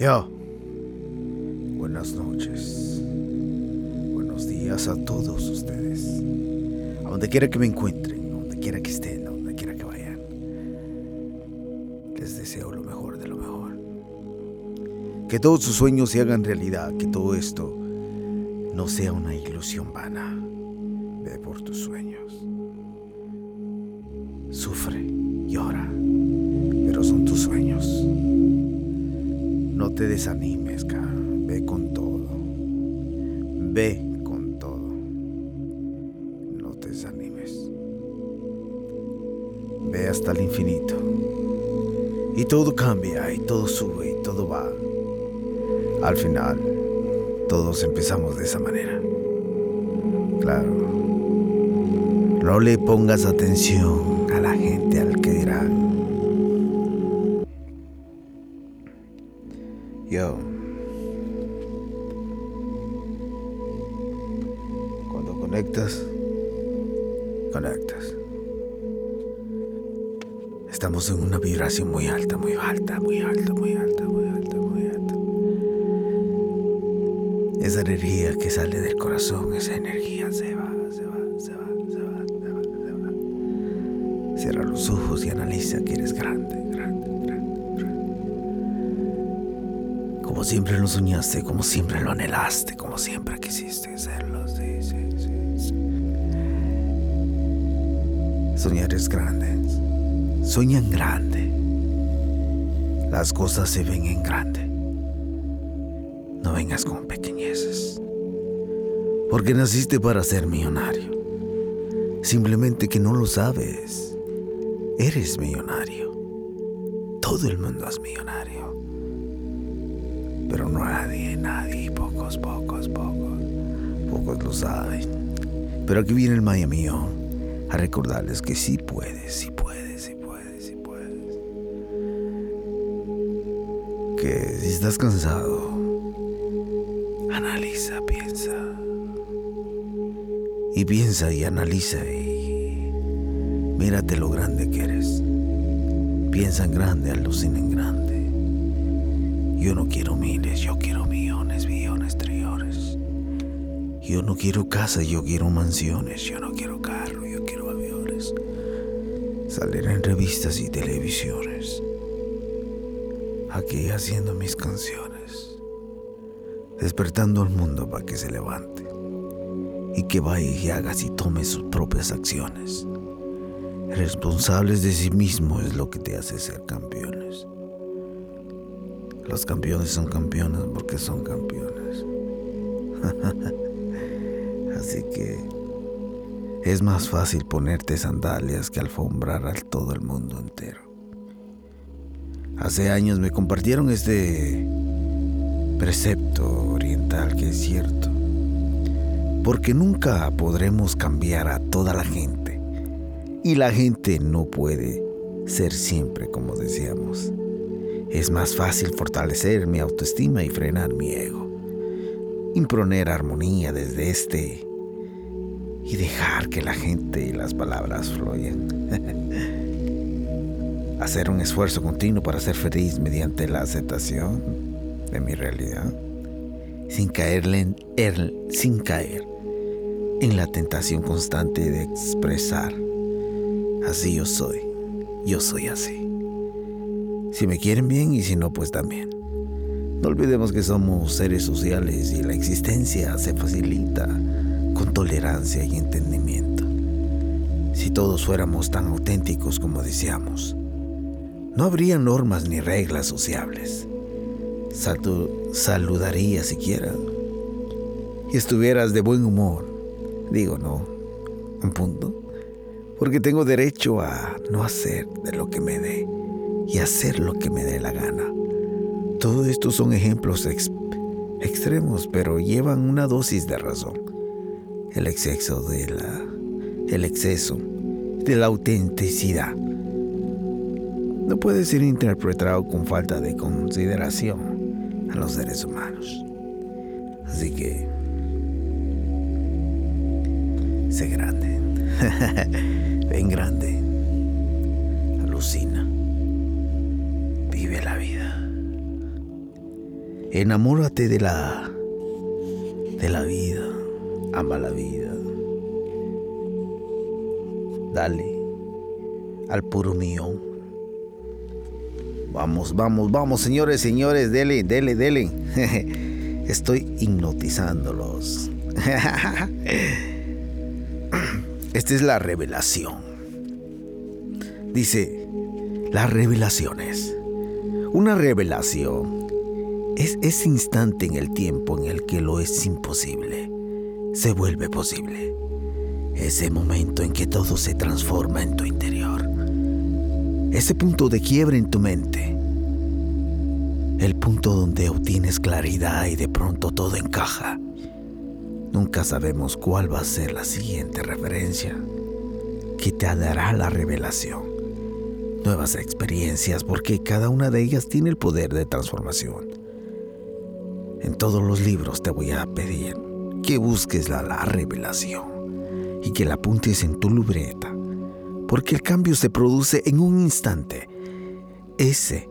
Yo. Buenas noches. Buenos días a todos ustedes. A donde quiera que me encuentren, a donde quiera que estén, a donde quiera que vayan. Les deseo lo mejor de lo mejor. Que todos sus sueños se hagan realidad, que todo esto no sea una ilusión vana. Ve por tus sueños. Sufre, llora, pero son tus sueños. No te desanimes, cara. Ve con todo. Ve con todo. No te desanimes. Ve hasta el infinito. Y todo cambia, y todo sube, y todo va. Al final, todos empezamos de esa manera. Claro. No le pongas atención Yo. Cuando conectas, conectas. Estamos en una vibración muy alta, muy alta, muy alta, muy alta, muy alta, muy alta. Esa energía que sale del corazón, esa energía se va, se va, se va, se va, se va, se va. Cierra los ojos y analiza que eres grande, grande, Como siempre lo soñaste, como siempre lo anhelaste, como siempre quisiste serlo. Sí, sí, sí. Soñar es grande. Sueñan grande. Las cosas se ven en grande. No vengas con pequeñeces. Porque naciste para ser millonario. Simplemente que no lo sabes. Eres millonario. Todo el mundo es millonario. Pero nadie, nadie, pocos, pocos, pocos. Pocos lo saben. Pero aquí viene el mío a recordarles que sí puedes, sí puedes, sí puedes, sí puedes. Que si estás cansado, analiza, piensa. Y piensa y analiza y mírate lo grande que eres. Piensa en grande, alucina en grande. Yo no quiero miles, yo quiero millones, billones, trillones. Yo no quiero casa, yo quiero mansiones, yo no quiero carro, yo quiero aviones. Salir en revistas y televisiones. Aquí haciendo mis canciones. Despertando al mundo para que se levante. Y que vaya y haga y tome sus propias acciones. Responsables de sí mismo es lo que te hace ser campeones. Los campeones son campeones porque son campeones. Así que es más fácil ponerte sandalias que alfombrar a todo el mundo entero. Hace años me compartieron este precepto oriental que es cierto. Porque nunca podremos cambiar a toda la gente. Y la gente no puede ser siempre como deseamos. Es más fácil fortalecer mi autoestima y frenar mi ego. Imponer armonía desde este y dejar que la gente y las palabras fluyan. Hacer un esfuerzo continuo para ser feliz mediante la aceptación de mi realidad, sin caer en, er, sin caer en la tentación constante de expresar, así yo soy, yo soy así. Si me quieren bien y si no, pues también. No olvidemos que somos seres sociales y la existencia se facilita con tolerancia y entendimiento. Si todos fuéramos tan auténticos como deseamos, no habría normas ni reglas sociables. Saludaría siquiera. Y estuvieras de buen humor. Digo, no, un punto. Porque tengo derecho a no hacer de lo que me dé y hacer lo que me dé la gana. Todo esto son ejemplos ex extremos, pero llevan una dosis de razón. El exceso de la el exceso de la autenticidad no puede ser interpretado con falta de consideración a los seres humanos. Así que sé grande. Ven grande. Alucina. Vive la vida. Enamórate de la de la vida. Ama la vida. Dale al puro mío. Vamos, vamos, vamos, señores, señores, dele, dele, dele. Estoy hipnotizándolos. Esta es la revelación. Dice, las revelaciones. Una revelación es ese instante en el tiempo en el que lo es imposible, se vuelve posible. Ese momento en que todo se transforma en tu interior. Ese punto de quiebre en tu mente. El punto donde obtienes claridad y de pronto todo encaja. Nunca sabemos cuál va a ser la siguiente referencia que te dará la revelación. Nuevas experiencias porque cada una de ellas tiene el poder de transformación. En todos los libros te voy a pedir que busques la, la revelación y que la apuntes en tu libreta, porque el cambio se produce en un instante, ese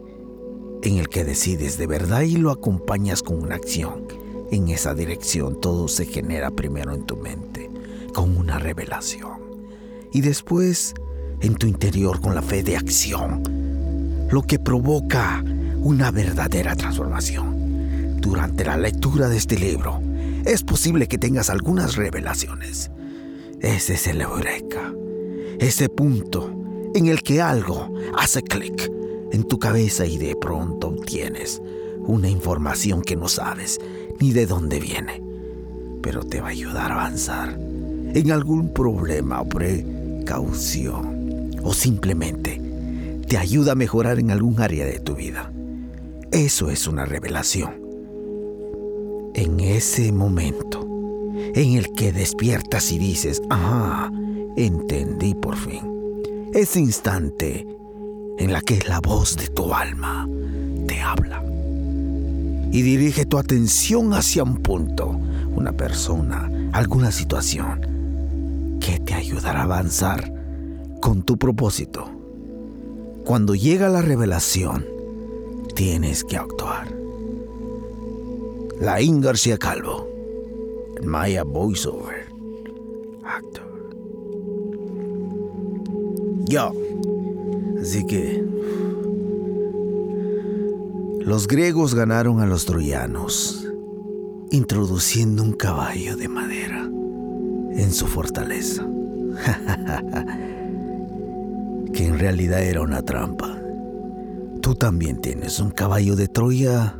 en el que decides de verdad y lo acompañas con una acción en esa dirección todo se genera primero en tu mente, con una revelación. Y después en tu interior con la fe de acción, lo que provoca una verdadera transformación. Durante la lectura de este libro, es posible que tengas algunas revelaciones. Ese es el eureka, ese punto en el que algo hace clic en tu cabeza y de pronto obtienes una información que no sabes ni de dónde viene, pero te va a ayudar a avanzar en algún problema o precaución, o simplemente te ayuda a mejorar en algún área de tu vida. Eso es una revelación. En ese momento en el que despiertas y dices, ah, entendí por fin. Ese instante en la que la voz de tu alma te habla y dirige tu atención hacia un punto, una persona, alguna situación que te ayudará a avanzar con tu propósito. Cuando llega la revelación, tienes que actuar. La García Calvo, Maya Voiceover, actor. Yo. Así que los griegos ganaron a los troyanos, introduciendo un caballo de madera en su fortaleza, que en realidad era una trampa. Tú también tienes un caballo de Troya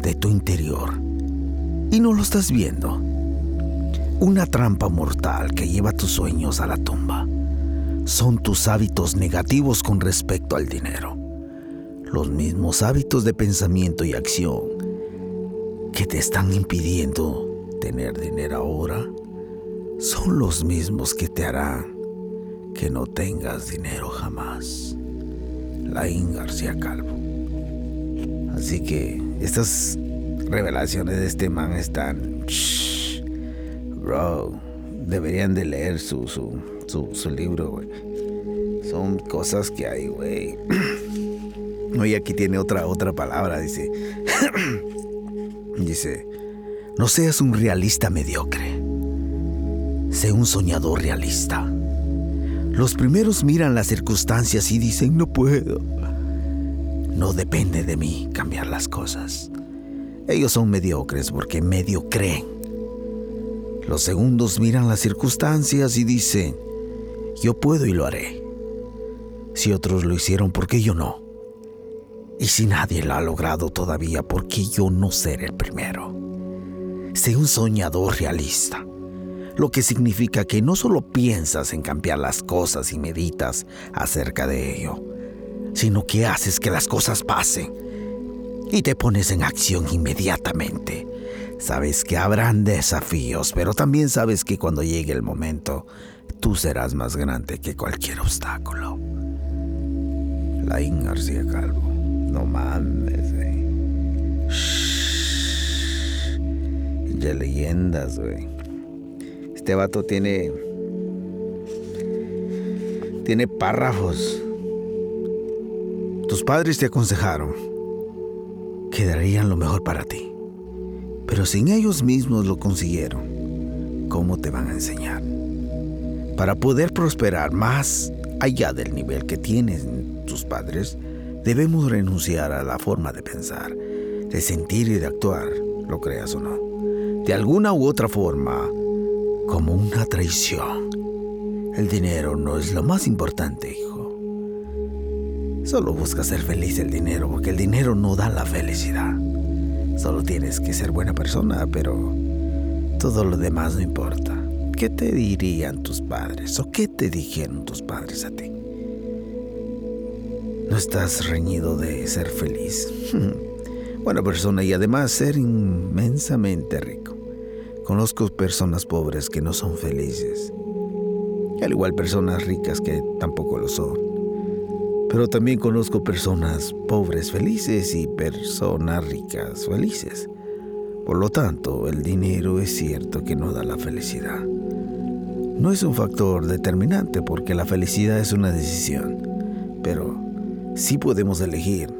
de tu interior y no lo estás viendo. Una trampa mortal que lleva tus sueños a la tumba. Son tus hábitos negativos con respecto al dinero los mismos hábitos de pensamiento y acción que te están impidiendo tener dinero ahora son los mismos que te harán que no tengas dinero jamás. Laín García Calvo. Así que estas revelaciones de este man están... bro, deberían de leer su, su, su, su libro, güey. Son cosas que hay, güey. Y aquí tiene otra, otra palabra, dice. dice, no seas un realista mediocre. Sé un soñador realista. Los primeros miran las circunstancias y dicen, no puedo. No depende de mí cambiar las cosas. Ellos son mediocres porque medio creen. Los segundos miran las circunstancias y dicen, yo puedo y lo haré. Si otros lo hicieron, ¿por qué yo no? Y si nadie lo ha logrado todavía, ¿por qué yo no ser el primero? Sé un soñador realista, lo que significa que no solo piensas en cambiar las cosas y meditas acerca de ello, sino que haces que las cosas pasen y te pones en acción inmediatamente. Sabes que habrán desafíos, pero también sabes que cuando llegue el momento, tú serás más grande que cualquier obstáculo. Laín García Calvo. No mames, güey. De leyendas, güey. Este vato tiene. Tiene párrafos. Tus padres te aconsejaron que darían lo mejor para ti. Pero sin ellos mismos lo consiguieron, ¿cómo te van a enseñar? Para poder prosperar más allá del nivel que tienen tus padres, debemos renunciar a la forma de pensar, de sentir y de actuar, lo creas o no, de alguna u otra forma, como una traición. El dinero no es lo más importante, hijo. Solo busca ser feliz el dinero, porque el dinero no da la felicidad. Solo tienes que ser buena persona, pero todo lo demás no importa. ¿Qué te dirían tus padres o qué te dijeron tus padres a ti? No estás reñido de ser feliz. Buena persona y además ser inmensamente rico. Conozco personas pobres que no son felices. Al igual personas ricas que tampoco lo son. Pero también conozco personas pobres felices y personas ricas felices. Por lo tanto, el dinero es cierto que no da la felicidad. No es un factor determinante porque la felicidad es una decisión, pero sí podemos elegir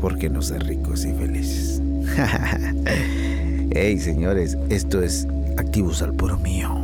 por qué no ser ricos y felices. hey señores, esto es Activos al Puro Mío.